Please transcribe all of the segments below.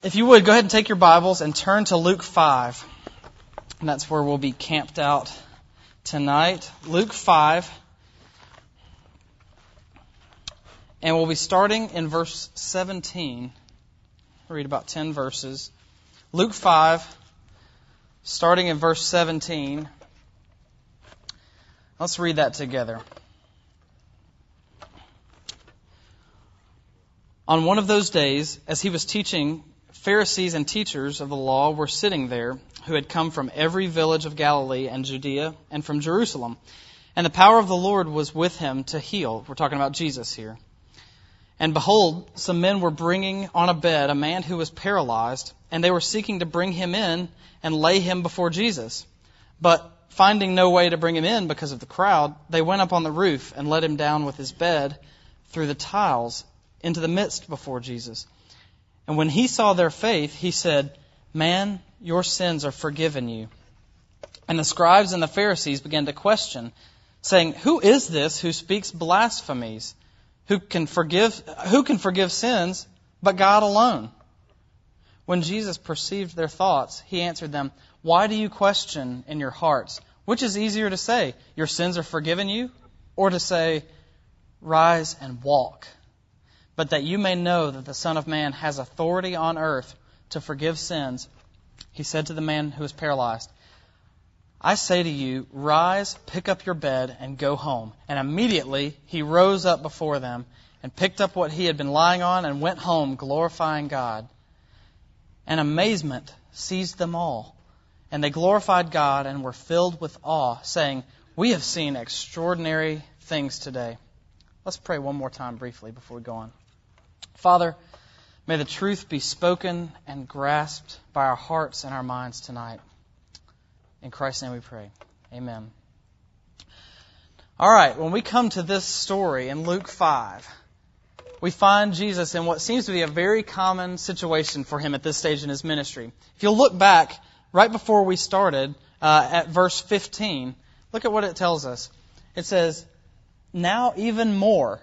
If you would, go ahead and take your Bibles and turn to Luke 5. And that's where we'll be camped out tonight. Luke 5. And we'll be starting in verse 17. Read about 10 verses. Luke 5, starting in verse 17. Let's read that together. On one of those days, as he was teaching, Pharisees and teachers of the law were sitting there, who had come from every village of Galilee and Judea and from Jerusalem. And the power of the Lord was with him to heal. We're talking about Jesus here. And behold, some men were bringing on a bed a man who was paralyzed, and they were seeking to bring him in and lay him before Jesus. But finding no way to bring him in because of the crowd, they went up on the roof and let him down with his bed through the tiles into the midst before Jesus. And when he saw their faith, he said, Man, your sins are forgiven you. And the scribes and the Pharisees began to question, saying, Who is this who speaks blasphemies? Who can forgive, who can forgive sins but God alone? When Jesus perceived their thoughts, he answered them, Why do you question in your hearts? Which is easier to say, Your sins are forgiven you? Or to say, Rise and walk? But that you may know that the Son of Man has authority on earth to forgive sins, he said to the man who was paralyzed, I say to you, rise, pick up your bed, and go home. And immediately he rose up before them and picked up what he had been lying on and went home, glorifying God. And amazement seized them all. And they glorified God and were filled with awe, saying, We have seen extraordinary things today. Let's pray one more time briefly before we go on. Father, may the truth be spoken and grasped by our hearts and our minds tonight. In Christ's name we pray. Amen. All right, when we come to this story in Luke 5, we find Jesus in what seems to be a very common situation for him at this stage in his ministry. If you'll look back right before we started uh, at verse 15, look at what it tells us. It says, Now even more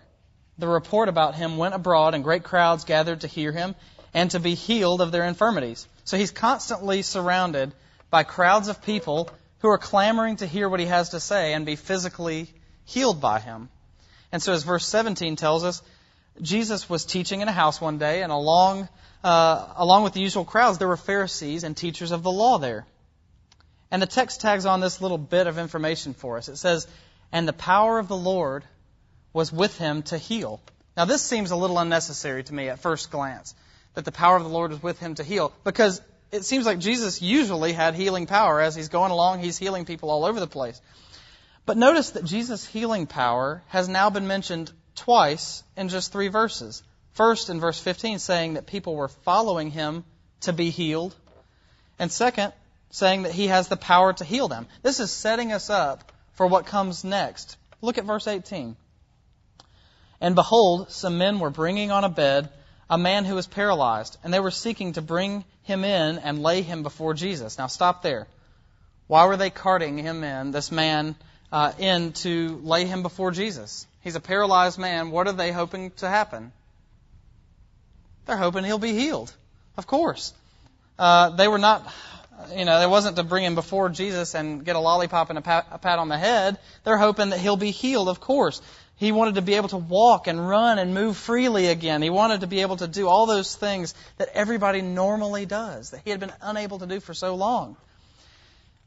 the report about him went abroad, and great crowds gathered to hear him and to be healed of their infirmities. So he's constantly surrounded by crowds of people who are clamoring to hear what he has to say and be physically healed by him. And so, as verse 17 tells us, Jesus was teaching in a house one day, and along, uh, along with the usual crowds, there were Pharisees and teachers of the law there. And the text tags on this little bit of information for us. It says, And the power of the Lord was with him to heal. Now, this seems a little unnecessary to me at first glance, that the power of the Lord was with him to heal, because it seems like Jesus usually had healing power. As he's going along, he's healing people all over the place. But notice that Jesus' healing power has now been mentioned twice in just three verses. First, in verse 15, saying that people were following him to be healed. And second, saying that he has the power to heal them. This is setting us up for what comes next. Look at verse 18. And behold, some men were bringing on a bed a man who was paralyzed, and they were seeking to bring him in and lay him before Jesus. Now, stop there. Why were they carting him in, this man, uh, in to lay him before Jesus? He's a paralyzed man. What are they hoping to happen? They're hoping he'll be healed. Of course. Uh, they were not, you know, it wasn't to bring him before Jesus and get a lollipop and a pat, a pat on the head. They're hoping that he'll be healed, of course. He wanted to be able to walk and run and move freely again. He wanted to be able to do all those things that everybody normally does, that he had been unable to do for so long.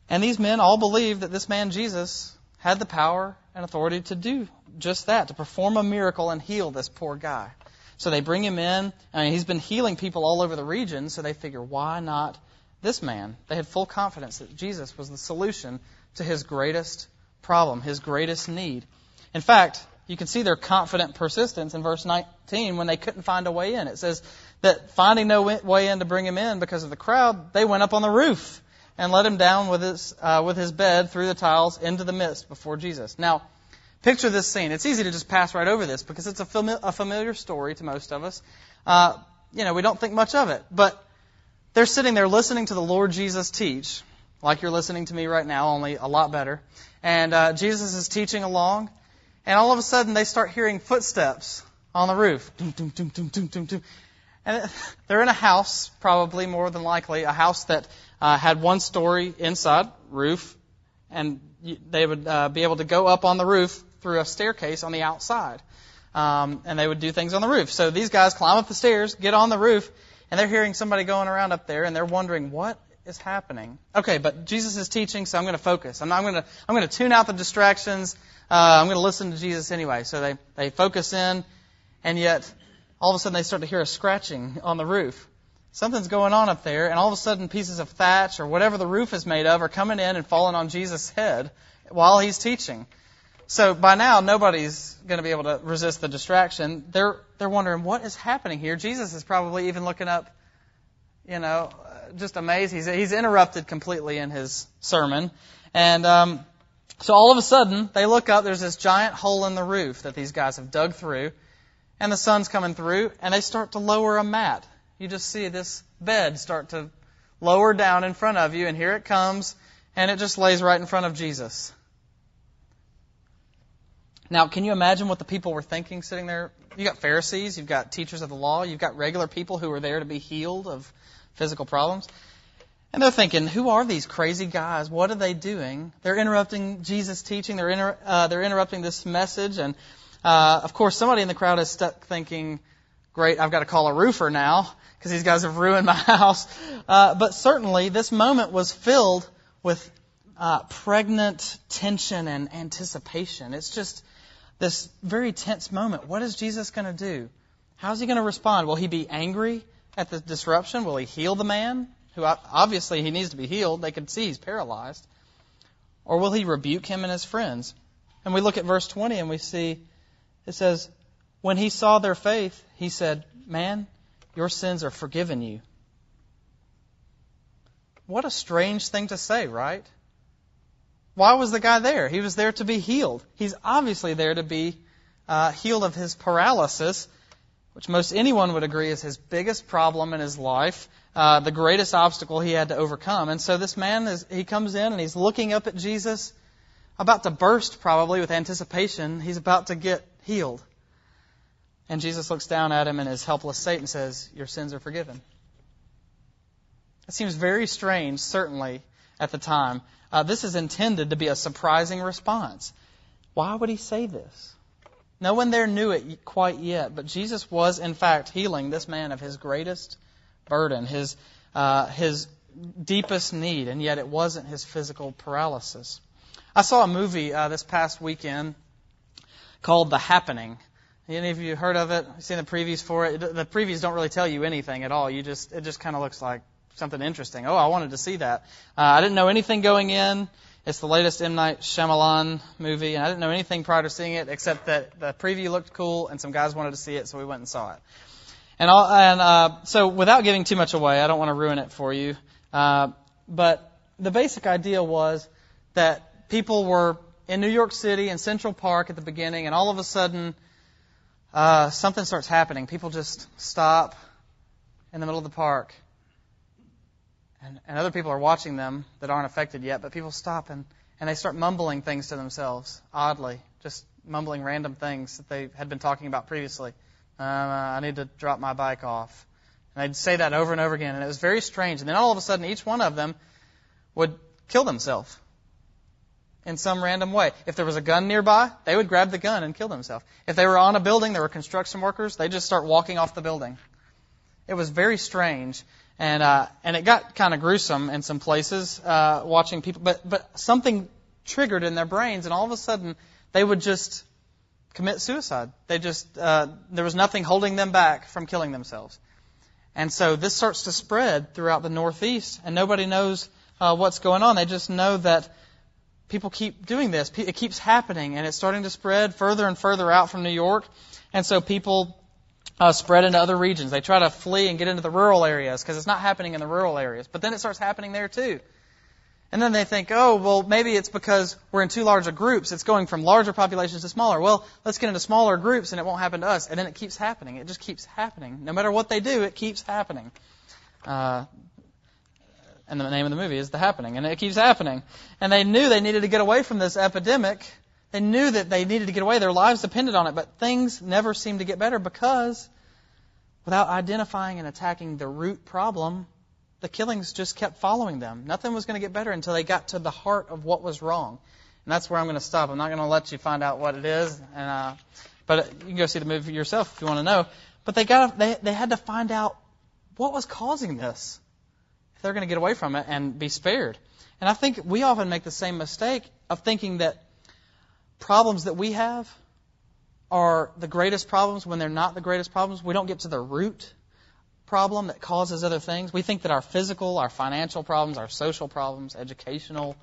And these men all believed that this man Jesus had the power and authority to do just that, to perform a miracle and heal this poor guy. So they bring him in. I mean, he's been healing people all over the region, so they figure, why not this man? They had full confidence that Jesus was the solution to his greatest problem, his greatest need. In fact, you can see their confident persistence in verse 19 when they couldn't find a way in. It says that finding no way in to bring him in because of the crowd, they went up on the roof and let him down with his, uh, with his bed through the tiles into the midst before Jesus. Now, picture this scene. It's easy to just pass right over this because it's a, fami- a familiar story to most of us. Uh, you know, we don't think much of it. But they're sitting there listening to the Lord Jesus teach, like you're listening to me right now, only a lot better. And uh, Jesus is teaching along, and all of a sudden they start hearing footsteps on the roof. And And they're in a house, probably more than likely, a house that uh, had one story inside, roof, and they would uh, be able to go up on the roof through a staircase on the outside. Um, and they would do things on the roof. So these guys climb up the stairs, get on the roof, and they're hearing somebody going around up there, and they're wondering what is happening. Okay, but Jesus is teaching, so I'm going to focus. I'm, I'm going to I'm going to tune out the distractions. Uh, I'm going to listen to Jesus anyway. So they they focus in, and yet all of a sudden they start to hear a scratching on the roof. Something's going on up there, and all of a sudden pieces of thatch or whatever the roof is made of are coming in and falling on Jesus' head while he's teaching. So by now nobody's going to be able to resist the distraction. They're they're wondering what is happening here. Jesus is probably even looking up, you know, just amazed. He's he's interrupted completely in his sermon, and um, so all of a sudden they look up. There's this giant hole in the roof that these guys have dug through, and the sun's coming through, and they start to lower a mat. You just see this bed start to lower down in front of you, and here it comes, and it just lays right in front of Jesus. Now, can you imagine what the people were thinking sitting there? You've got Pharisees, you've got teachers of the law, you've got regular people who are there to be healed of physical problems. And they're thinking, who are these crazy guys? What are they doing? They're interrupting Jesus' teaching. They're, inter- uh, they're interrupting this message. And uh, of course, somebody in the crowd is stuck thinking, great, I've got to call a roofer now because these guys have ruined my house. Uh, but certainly, this moment was filled with uh, pregnant tension and anticipation. It's just this very tense moment. What is Jesus going to do? How's he going to respond? Will he be angry at the disruption? Will he heal the man? Who obviously he needs to be healed. They can see he's paralyzed. Or will he rebuke him and his friends? And we look at verse 20 and we see it says, When he saw their faith, he said, Man, your sins are forgiven you. What a strange thing to say, right? Why was the guy there? He was there to be healed. He's obviously there to be uh, healed of his paralysis, which most anyone would agree is his biggest problem in his life, uh, the greatest obstacle he had to overcome. And so this man is he comes in and he's looking up at Jesus, about to burst probably with anticipation. He's about to get healed. And Jesus looks down at him in his helpless state and says, Your sins are forgiven. It seems very strange, certainly, at the time. Uh, this is intended to be a surprising response. Why would he say this? No one there knew it quite yet, but Jesus was, in fact, healing this man of his greatest burden, his, uh, his deepest need, and yet it wasn't his physical paralysis. I saw a movie uh, this past weekend called The Happening. Any of you heard of it? Seen the previews for it? The previews don't really tell you anything at all. You just it just kind of looks like something interesting. Oh, I wanted to see that. Uh, I didn't know anything going in. It's the latest M Night Shyamalan movie, and I didn't know anything prior to seeing it except that the preview looked cool and some guys wanted to see it, so we went and saw it. And, all, and uh, so, without giving too much away, I don't want to ruin it for you. Uh, but the basic idea was that people were in New York City in Central Park at the beginning, and all of a sudden, uh, something starts happening. People just stop in the middle of the park and, and other people are watching them that aren't affected yet, but people stop and, and they start mumbling things to themselves, oddly, just mumbling random things that they had been talking about previously. Uh, I need to drop my bike off. And they'd say that over and over again, and it was very strange. And then all of a sudden, each one of them would kill themselves in some random way. If there was a gun nearby, they would grab the gun and kill themselves. If they were on a building, there were construction workers, they'd just start walking off the building. It was very strange and uh, and it got kind of gruesome in some places uh, watching people. But but something triggered in their brains, and all of a sudden they would just commit suicide. They just uh, there was nothing holding them back from killing themselves. And so this starts to spread throughout the Northeast, and nobody knows uh, what's going on. They just know that people keep doing this. It keeps happening, and it's starting to spread further and further out from New York. And so people uh, spread into other regions. They try to flee and get into the rural areas because it's not happening in the rural areas. But then it starts happening there too. And then they think, oh, well, maybe it's because we're in too large of groups. It's going from larger populations to smaller. Well, let's get into smaller groups and it won't happen to us. And then it keeps happening. It just keeps happening. No matter what they do, it keeps happening. Uh, and the name of the movie is The Happening. And it keeps happening. And they knew they needed to get away from this epidemic they knew that they needed to get away. Their lives depended on it, but things never seemed to get better because without identifying and attacking the root problem, the killings just kept following them. Nothing was going to get better until they got to the heart of what was wrong. And that's where I'm going to stop. I'm not going to let you find out what it is. And, uh, but you can go see the movie yourself if you want to know. But they got they they had to find out what was causing this if they're going to get away from it and be spared. And I think we often make the same mistake of thinking that problems that we have are the greatest problems when they're not the greatest problems. We don't get to the root problem that causes other things. We think that our physical, our financial problems, our social problems, educational,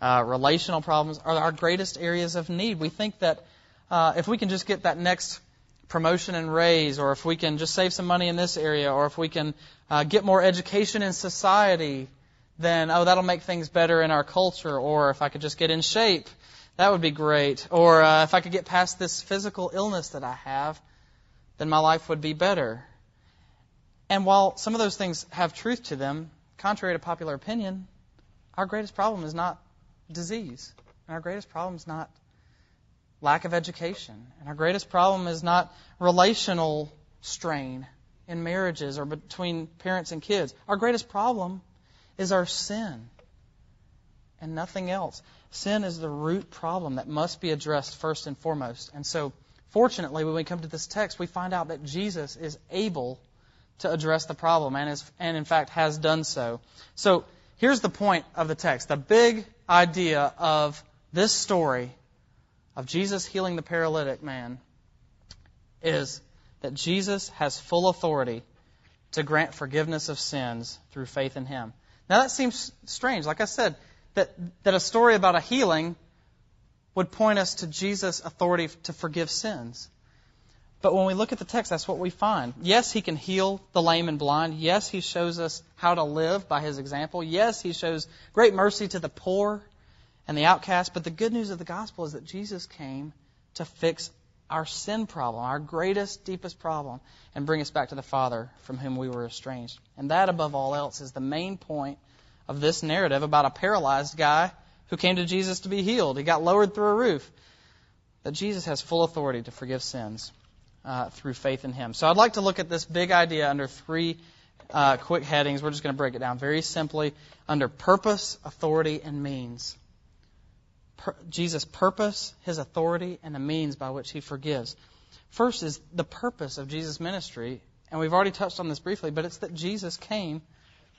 uh, relational problems are our greatest areas of need. We think that uh, if we can just get that next promotion and raise, or if we can just save some money in this area, or if we can uh, get more education in society, then oh, that'll make things better in our culture. Or if I could just get in shape, that would be great. Or uh, if I could get past this physical illness that I have, then my life would be better. And while some of those things have truth to them, contrary to popular opinion, our greatest problem is not disease. And our greatest problem is not lack of education. And our greatest problem is not relational strain in marriages or between parents and kids. Our greatest problem is our sin and nothing else. Sin is the root problem that must be addressed first and foremost. And so, fortunately, when we come to this text, we find out that Jesus is able to address the problem and, is, and in fact, has done so. So, here's the point of the text. The big idea of this story of Jesus healing the paralytic man is that Jesus has full authority to grant forgiveness of sins through faith in him. Now that seems strange. Like I said, that, that a story about a healing would point us to Jesus' authority to forgive sins. But when we look at the text, that's what we find. Yes, he can heal the lame and blind. Yes, he shows us how to live by his example. Yes, he shows great mercy to the poor and the outcast. But the good news of the gospel is that Jesus came to fix our sin problem, our greatest, deepest problem, and bring us back to the Father from whom we were estranged. And that, above all else, is the main point of this narrative about a paralyzed guy who came to Jesus to be healed. He got lowered through a roof. That Jesus has full authority to forgive sins uh, through faith in Him. So I'd like to look at this big idea under three uh, quick headings. We're just going to break it down very simply under purpose, authority, and means. Per- Jesus' purpose, His authority, and the means by which He forgives. First is the purpose of Jesus' ministry, and we've already touched on this briefly, but it's that Jesus came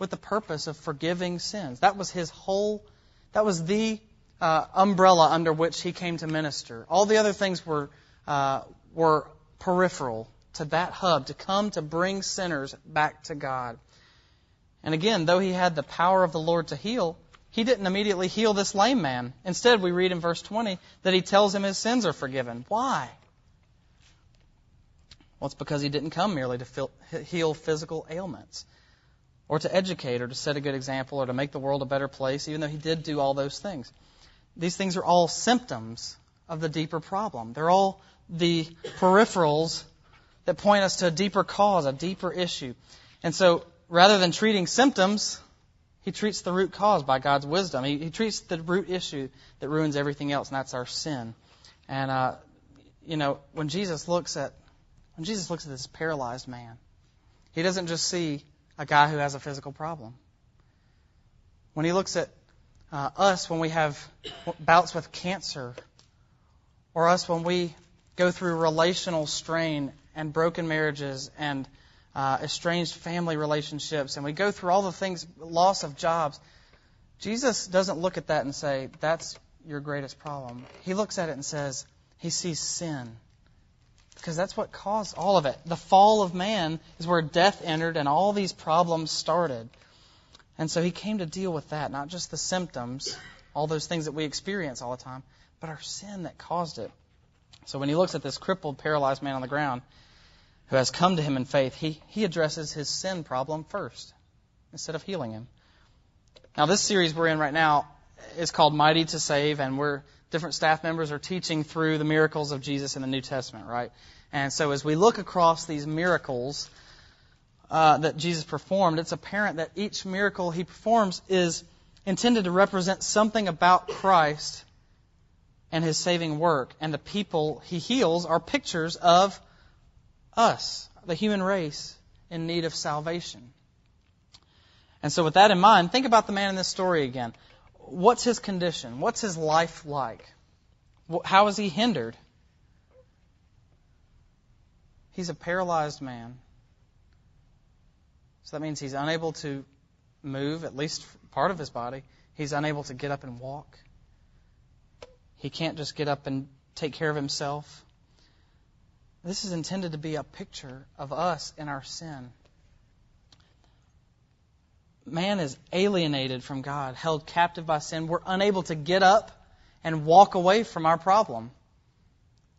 with the purpose of forgiving sins. That was his whole, that was the uh, umbrella under which he came to minister. All the other things were, uh, were peripheral to that hub, to come to bring sinners back to God. And again, though he had the power of the Lord to heal, he didn't immediately heal this lame man. Instead, we read in verse 20 that he tells him his sins are forgiven. Why? Well, it's because he didn't come merely to heal physical ailments or to educate or to set a good example or to make the world a better place, even though he did do all those things. These things are all symptoms of the deeper problem. They're all the peripherals that point us to a deeper cause, a deeper issue. And so, rather than treating symptoms, he treats the root cause by God's wisdom. He, he treats the root issue that ruins everything else, and that's our sin. And uh, you know, when Jesus looks at when Jesus looks at this paralyzed man, he doesn't just see a guy who has a physical problem. When he looks at uh, us when we have bouts with cancer, or us when we go through relational strain and broken marriages and uh, estranged family relationships, and we go through all the things, loss of jobs, Jesus doesn't look at that and say, that's your greatest problem. He looks at it and says, he sees sin because that's what caused all of it. The fall of man is where death entered and all these problems started. And so he came to deal with that, not just the symptoms, all those things that we experience all the time, but our sin that caused it. So when he looks at this crippled, paralyzed man on the ground who has come to him in faith, he, he addresses his sin problem first instead of healing him. Now, this series we're in right now is called Mighty to Save, and we're different staff members are teaching through the miracles of Jesus in the New Testament, right? And so as we look across these miracles uh, that Jesus performed, it's apparent that each miracle he performs is intended to represent something about Christ and his saving work. And the people he heals are pictures of us, the human race, in need of salvation. And so, with that in mind, think about the man in this story again. What's his condition? What's his life like? How is he hindered? He's a paralyzed man. So that means he's unable to move, at least part of his body. He's unable to get up and walk. He can't just get up and take care of himself. This is intended to be a picture of us in our sin. Man is alienated from God, held captive by sin. We're unable to get up and walk away from our problem.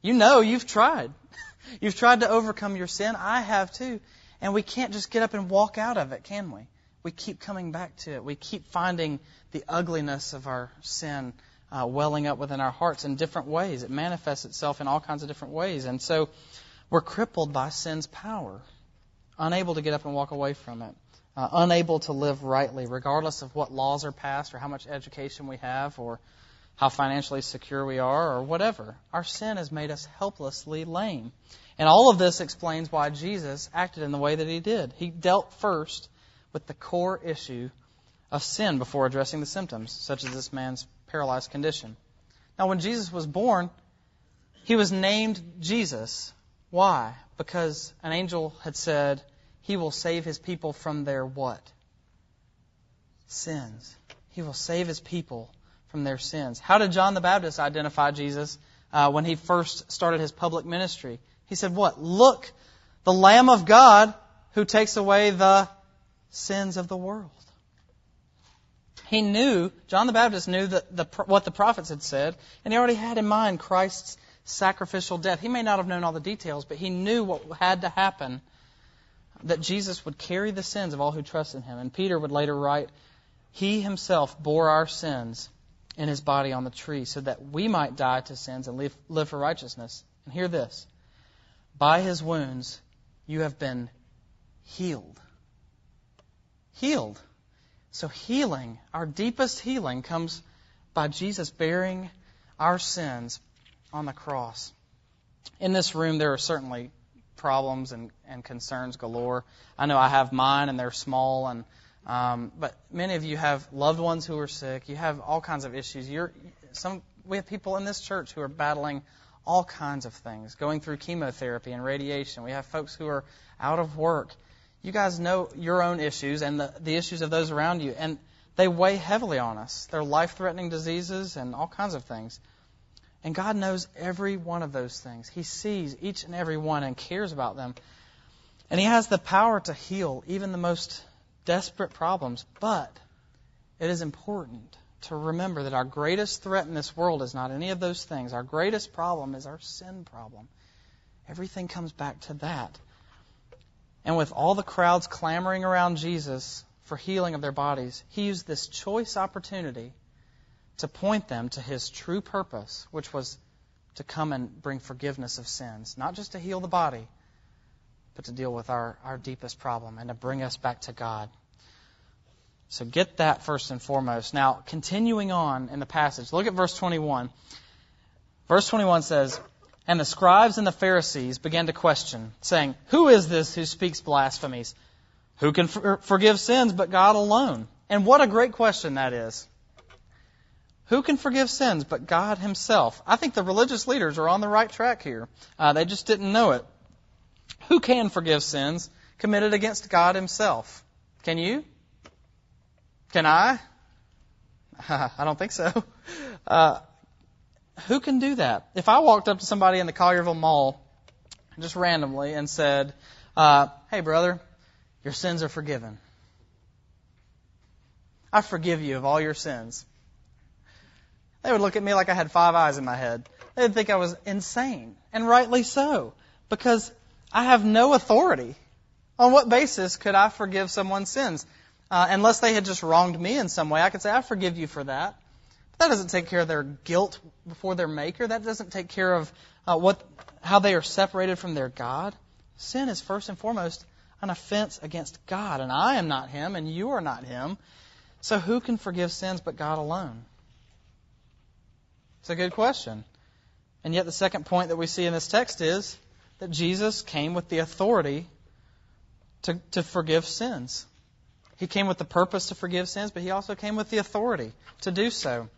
You know, you've tried. You've tried to overcome your sin. I have too. And we can't just get up and walk out of it, can we? We keep coming back to it. We keep finding the ugliness of our sin uh, welling up within our hearts in different ways. It manifests itself in all kinds of different ways. And so we're crippled by sin's power, unable to get up and walk away from it, uh, unable to live rightly, regardless of what laws are passed or how much education we have or how financially secure we are or whatever. Our sin has made us helplessly lame. And all of this explains why Jesus acted in the way that he did. He dealt first with the core issue of sin before addressing the symptoms, such as this man's paralyzed condition. Now, when Jesus was born, he was named Jesus. Why? Because an angel had said, He will save His people from their what? Sins. He will save His people from their sins. How did John the Baptist identify Jesus uh, when he first started his public ministry? He said, What? Look, the Lamb of God who takes away the sins of the world. He knew, John the Baptist knew that the, what the prophets had said, and he already had in mind Christ's sacrificial death. He may not have known all the details, but he knew what had to happen that Jesus would carry the sins of all who trust in him. And Peter would later write, He himself bore our sins in his body on the tree so that we might die to sins and live, live for righteousness. And hear this by his wounds you have been healed. Healed. So, healing, our deepest healing, comes by Jesus bearing our sins on the cross. In this room, there are certainly problems and, and concerns galore. I know I have mine, and they're small, and um, but many of you have loved ones who are sick. You have all kinds of issues. You're some. We have people in this church who are battling all kinds of things, going through chemotherapy and radiation. We have folks who are out of work you guys know your own issues and the, the issues of those around you, and they weigh heavily on us. They're life threatening diseases and all kinds of things. And God knows every one of those things. He sees each and every one and cares about them. And He has the power to heal even the most desperate problems. But it is important to remember that our greatest threat in this world is not any of those things. Our greatest problem is our sin problem. Everything comes back to that. And with all the crowds clamoring around Jesus for healing of their bodies, he used this choice opportunity to point them to his true purpose, which was to come and bring forgiveness of sins. Not just to heal the body, but to deal with our, our deepest problem and to bring us back to God. So get that first and foremost. Now, continuing on in the passage, look at verse 21. Verse 21 says, and the scribes and the Pharisees began to question, saying, Who is this who speaks blasphemies? Who can for- forgive sins but God alone? And what a great question that is. Who can forgive sins but God Himself? I think the religious leaders are on the right track here. Uh, they just didn't know it. Who can forgive sins committed against God Himself? Can you? Can I? I don't think so. Uh, who can do that? If I walked up to somebody in the Collierville Mall, just randomly, and said, uh, Hey, brother, your sins are forgiven. I forgive you of all your sins. They would look at me like I had five eyes in my head. They'd think I was insane, and rightly so, because I have no authority. On what basis could I forgive someone's sins? Uh, unless they had just wronged me in some way, I could say, I forgive you for that. But that doesn't take care of their guilt before their Maker. That doesn't take care of uh, what, how they are separated from their God. Sin is first and foremost an offense against God, and I am not Him, and you are not Him. So who can forgive sins but God alone? It's a good question. And yet, the second point that we see in this text is that Jesus came with the authority to, to forgive sins. He came with the purpose to forgive sins, but he also came with the authority to do so.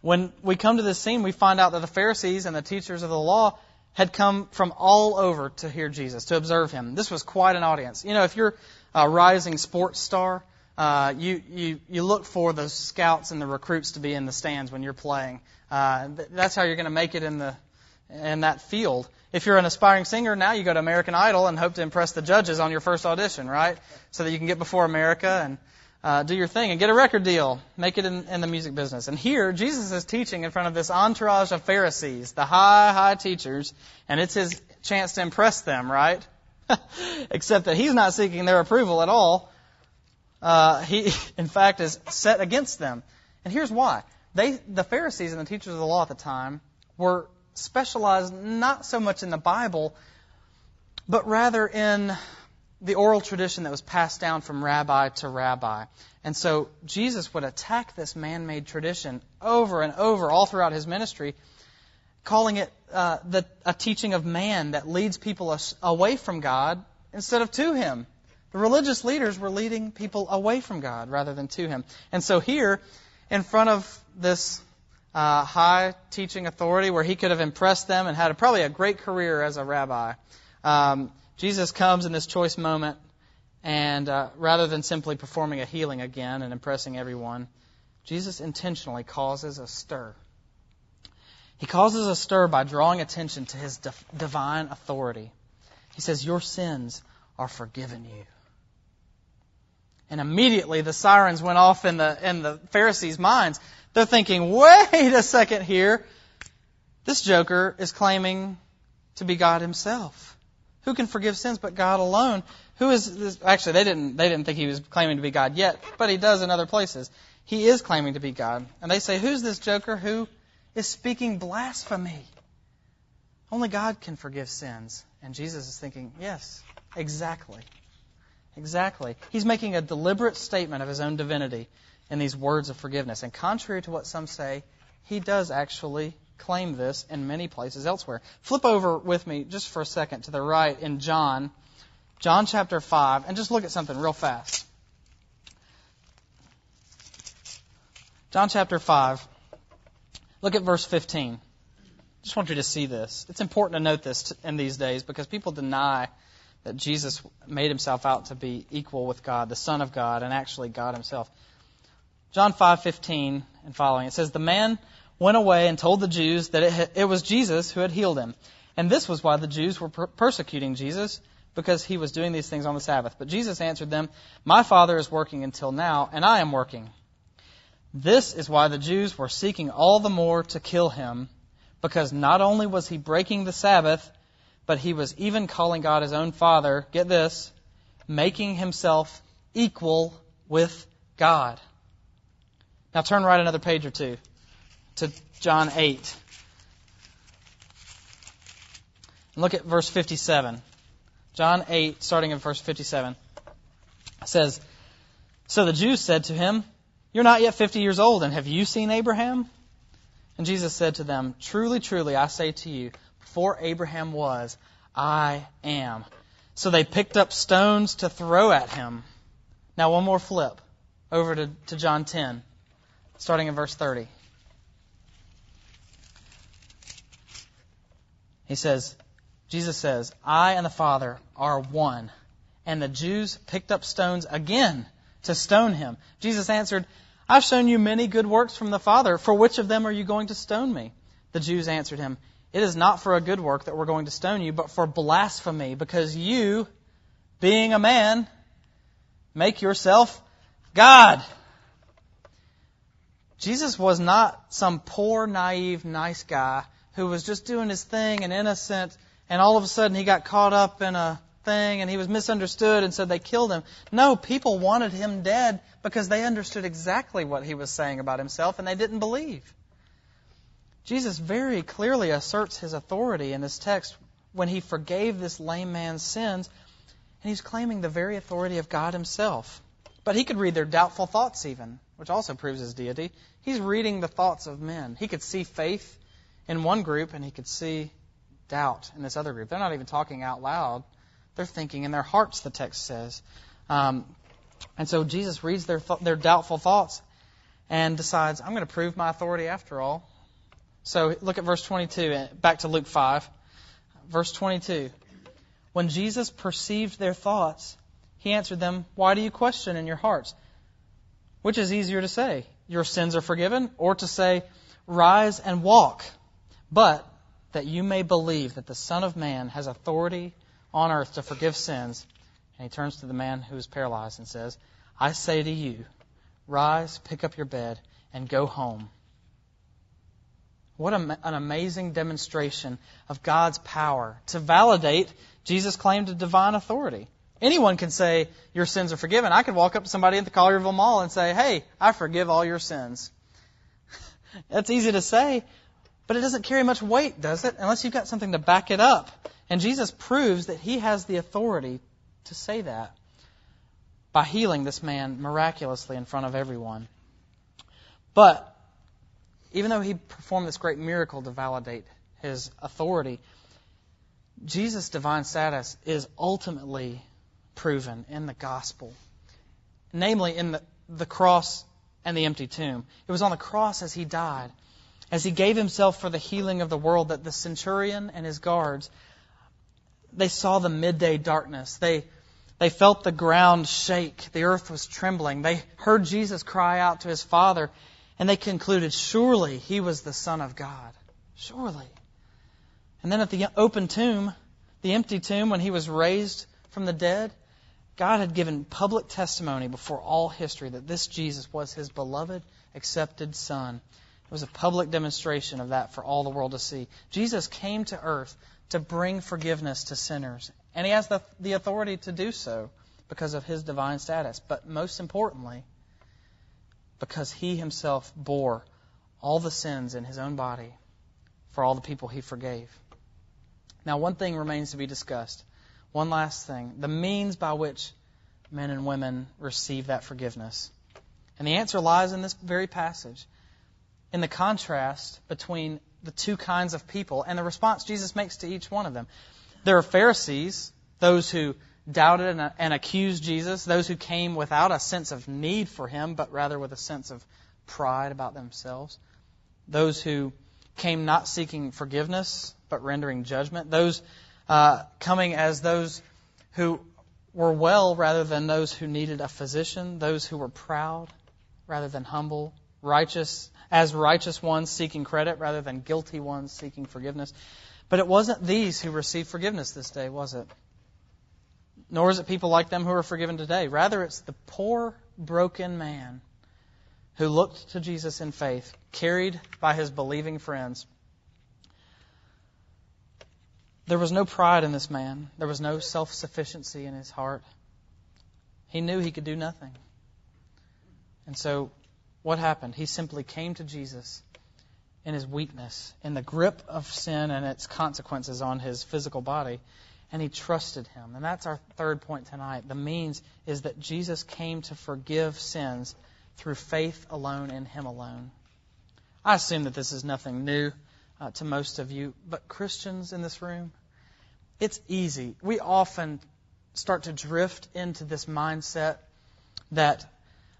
When we come to this scene, we find out that the Pharisees and the teachers of the law had come from all over to hear Jesus, to observe him. This was quite an audience. You know, if you're a rising sports star, uh, you, you, you look for the scouts and the recruits to be in the stands when you're playing. Uh, that's how you're going to make it in the in that field. If you're an aspiring singer, now you go to American Idol and hope to impress the judges on your first audition, right? So that you can get before America and uh, do your thing and get a record deal, make it in, in the music business. And here, Jesus is teaching in front of this entourage of Pharisees, the high, high teachers, and it's his chance to impress them, right? Except that he's not seeking their approval at all. Uh, he, in fact, is set against them. And here's why. They, the Pharisees and the teachers of the law at the time were specialized not so much in the Bible, but rather in the oral tradition that was passed down from rabbi to rabbi. And so Jesus would attack this man made tradition over and over all throughout his ministry, calling it uh, the, a teaching of man that leads people away from God instead of to him. The religious leaders were leading people away from God rather than to him. And so here, in front of this uh, high teaching authority where he could have impressed them and had a, probably a great career as a rabbi, um, Jesus comes in this choice moment, and uh, rather than simply performing a healing again and impressing everyone, Jesus intentionally causes a stir. He causes a stir by drawing attention to his divine authority. He says, Your sins are forgiven you. And immediately the sirens went off in the, in the Pharisees' minds. They're thinking, wait a second here. This joker is claiming to be God himself. Who can forgive sins but God alone? Who is this? Actually, they didn't, they didn't think he was claiming to be God yet, but he does in other places. He is claiming to be God. And they say, Who's this joker who is speaking blasphemy? Only God can forgive sins. And Jesus is thinking, Yes, exactly. Exactly. He's making a deliberate statement of his own divinity in these words of forgiveness. And contrary to what some say, he does actually claim this in many places elsewhere. Flip over with me just for a second to the right in John, John chapter 5, and just look at something real fast. John chapter 5. Look at verse 15. Just want you to see this. It's important to note this in these days because people deny that Jesus made himself out to be equal with God, the Son of God, and actually God himself. John 5:15 and following. It says, "The man went away and told the Jews that it, it was Jesus who had healed him. And this was why the Jews were per- persecuting Jesus, because he was doing these things on the Sabbath. But Jesus answered them, My Father is working until now, and I am working. This is why the Jews were seeking all the more to kill him, because not only was he breaking the Sabbath, but he was even calling God his own Father, get this, making himself equal with God. Now turn right another page or two to John 8. And look at verse 57. John 8, starting at verse 57, says, So the Jews said to him, You're not yet 50 years old, and have you seen Abraham? And Jesus said to them, Truly, truly, I say to you, before Abraham was, I am. So they picked up stones to throw at him. Now, one more flip over to, to John 10, starting in verse 30. He says, Jesus says, I and the Father are one. And the Jews picked up stones again to stone him. Jesus answered, I've shown you many good works from the Father. For which of them are you going to stone me? The Jews answered him, It is not for a good work that we're going to stone you, but for blasphemy, because you, being a man, make yourself God. Jesus was not some poor, naive, nice guy who was just doing his thing and innocent, and all of a sudden he got caught up in a thing and he was misunderstood and said they killed him. No, people wanted him dead because they understood exactly what he was saying about himself and they didn't believe. Jesus very clearly asserts his authority in this text when he forgave this lame man's sins, and he's claiming the very authority of God himself. But he could read their doubtful thoughts even, which also proves his deity. He's reading the thoughts of men. He could see faith in one group and he could see doubt in this other group. They're not even talking out loud. they're thinking, in their hearts, the text says. Um, and so Jesus reads their, th- their doubtful thoughts and decides, I'm going to prove my authority after all. So look at verse 22, uh, back to Luke 5. Verse 22. When Jesus perceived their thoughts, he answered them, Why do you question in your hearts? Which is easier to say, Your sins are forgiven, or to say, Rise and walk? But that you may believe that the Son of Man has authority on earth to forgive sins. And he turns to the man who is paralyzed and says, I say to you, rise, pick up your bed, and go home. What an amazing demonstration of God's power to validate Jesus' claim to divine authority. Anyone can say, Your sins are forgiven. I could walk up to somebody at the Collierville Mall and say, Hey, I forgive all your sins. That's easy to say, but it doesn't carry much weight, does it? Unless you've got something to back it up. And Jesus proves that he has the authority to say that by healing this man miraculously in front of everyone. But even though he performed this great miracle to validate his authority, Jesus' divine status is ultimately proven in the gospel, namely in the, the cross and the empty tomb. It was on the cross as he died, as he gave himself for the healing of the world, that the centurion and his guards they saw the midday darkness. They they felt the ground shake. The earth was trembling. They heard Jesus cry out to his Father, and they concluded, surely he was the Son of God. Surely. And then at the open tomb, the empty tomb, when he was raised from the dead, God had given public testimony before all history that this Jesus was his beloved, accepted Son. It was a public demonstration of that for all the world to see. Jesus came to earth to bring forgiveness to sinners, and he has the, the authority to do so because of his divine status. But most importantly, because he himself bore all the sins in his own body for all the people he forgave. Now, one thing remains to be discussed. One last thing the means by which men and women receive that forgiveness. And the answer lies in this very passage, in the contrast between the two kinds of people and the response Jesus makes to each one of them. There are Pharisees, those who doubted and, and accused Jesus, those who came without a sense of need for him, but rather with a sense of pride about themselves. Those who came not seeking forgiveness, but rendering judgment. Those uh, coming as those who were well rather than those who needed a physician. Those who were proud rather than humble. Righteous as righteous ones seeking credit rather than guilty ones seeking forgiveness. But it wasn't these who received forgiveness this day, was it? Nor is it people like them who are forgiven today. Rather, it's the poor, broken man who looked to Jesus in faith, carried by his believing friends. There was no pride in this man. There was no self sufficiency in his heart. He knew he could do nothing. And so, what happened? He simply came to Jesus in his weakness, in the grip of sin and its consequences on his physical body, and he trusted him. And that's our third point tonight. The means is that Jesus came to forgive sins through faith alone in Him alone. I assume that this is nothing new uh, to most of you, but Christians in this room, it's easy. We often start to drift into this mindset that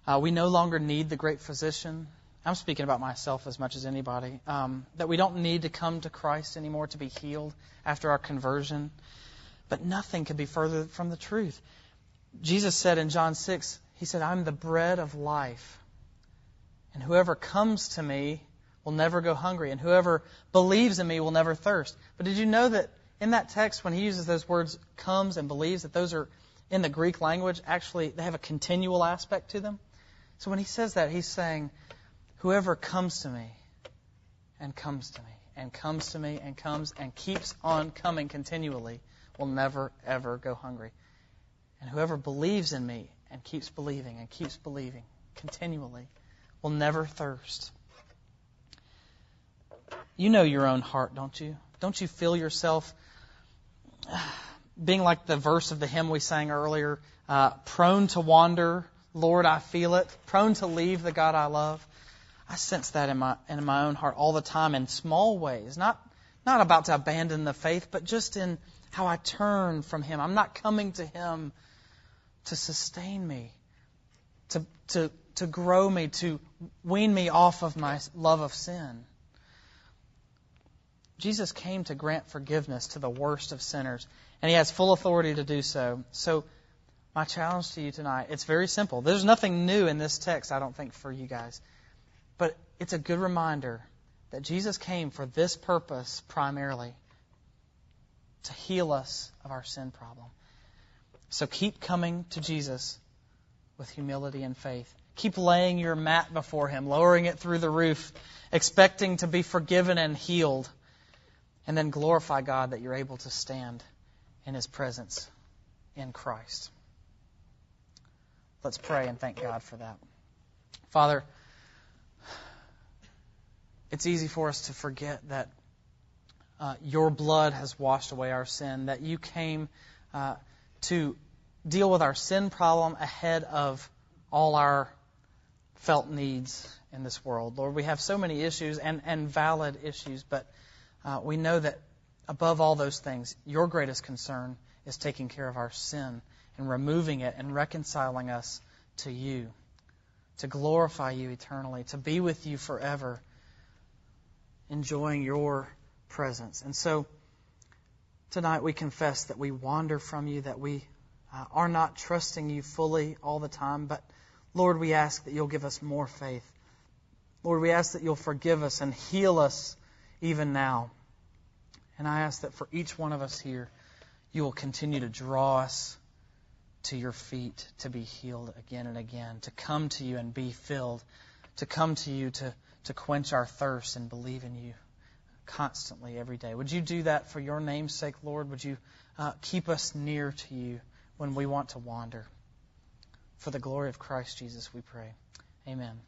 uh, we no longer need the great physician. I'm speaking about myself as much as anybody. Um, that we don't need to come to Christ anymore to be healed after our conversion. But nothing could be further from the truth. Jesus said in John 6, he said, I'm the bread of life. And whoever comes to me will never go hungry, and whoever believes in me will never thirst. But did you know that in that text, when he uses those words comes and believes, that those are in the Greek language, actually, they have a continual aspect to them? So when he says that, he's saying, Whoever comes to me and comes to me and comes to me and comes and keeps on coming continually will never, ever go hungry. And whoever believes in me and keeps believing and keeps believing continually will never thirst. You know your own heart, don't you? Don't you feel yourself being like the verse of the hymn we sang earlier, uh, prone to wander, Lord, I feel it, prone to leave the God I love? I sense that in my in my own heart all the time in small ways, not not about to abandon the faith, but just in how I turn from Him. I'm not coming to Him to sustain me, to, to, to grow me, to wean me off of my love of sin. Jesus came to grant forgiveness to the worst of sinners, and He has full authority to do so. So, my challenge to you tonight, it's very simple. There's nothing new in this text, I don't think, for you guys. But it's a good reminder that Jesus came for this purpose primarily to heal us of our sin problem. So keep coming to Jesus with humility and faith. Keep laying your mat before Him, lowering it through the roof, expecting to be forgiven and healed. And then glorify God that you're able to stand in His presence in Christ. Let's pray and thank God for that. Father, it's easy for us to forget that uh, your blood has washed away our sin, that you came uh, to deal with our sin problem ahead of all our felt needs in this world. Lord, we have so many issues and, and valid issues, but uh, we know that above all those things, your greatest concern is taking care of our sin and removing it and reconciling us to you, to glorify you eternally, to be with you forever, enjoying your presence. And so tonight we confess that we wander from you, that we uh, are not trusting you fully all the time, but Lord, we ask that you'll give us more faith. Lord, we ask that you'll forgive us and heal us even now. And I ask that for each one of us here, you will continue to draw us to your feet to be healed again and again, to come to you and be filled, to come to you to, to quench our thirst and believe in you constantly every day. Would you do that for your name's sake, Lord? Would you uh, keep us near to you when we want to wander? For the glory of Christ Jesus, we pray. Amen.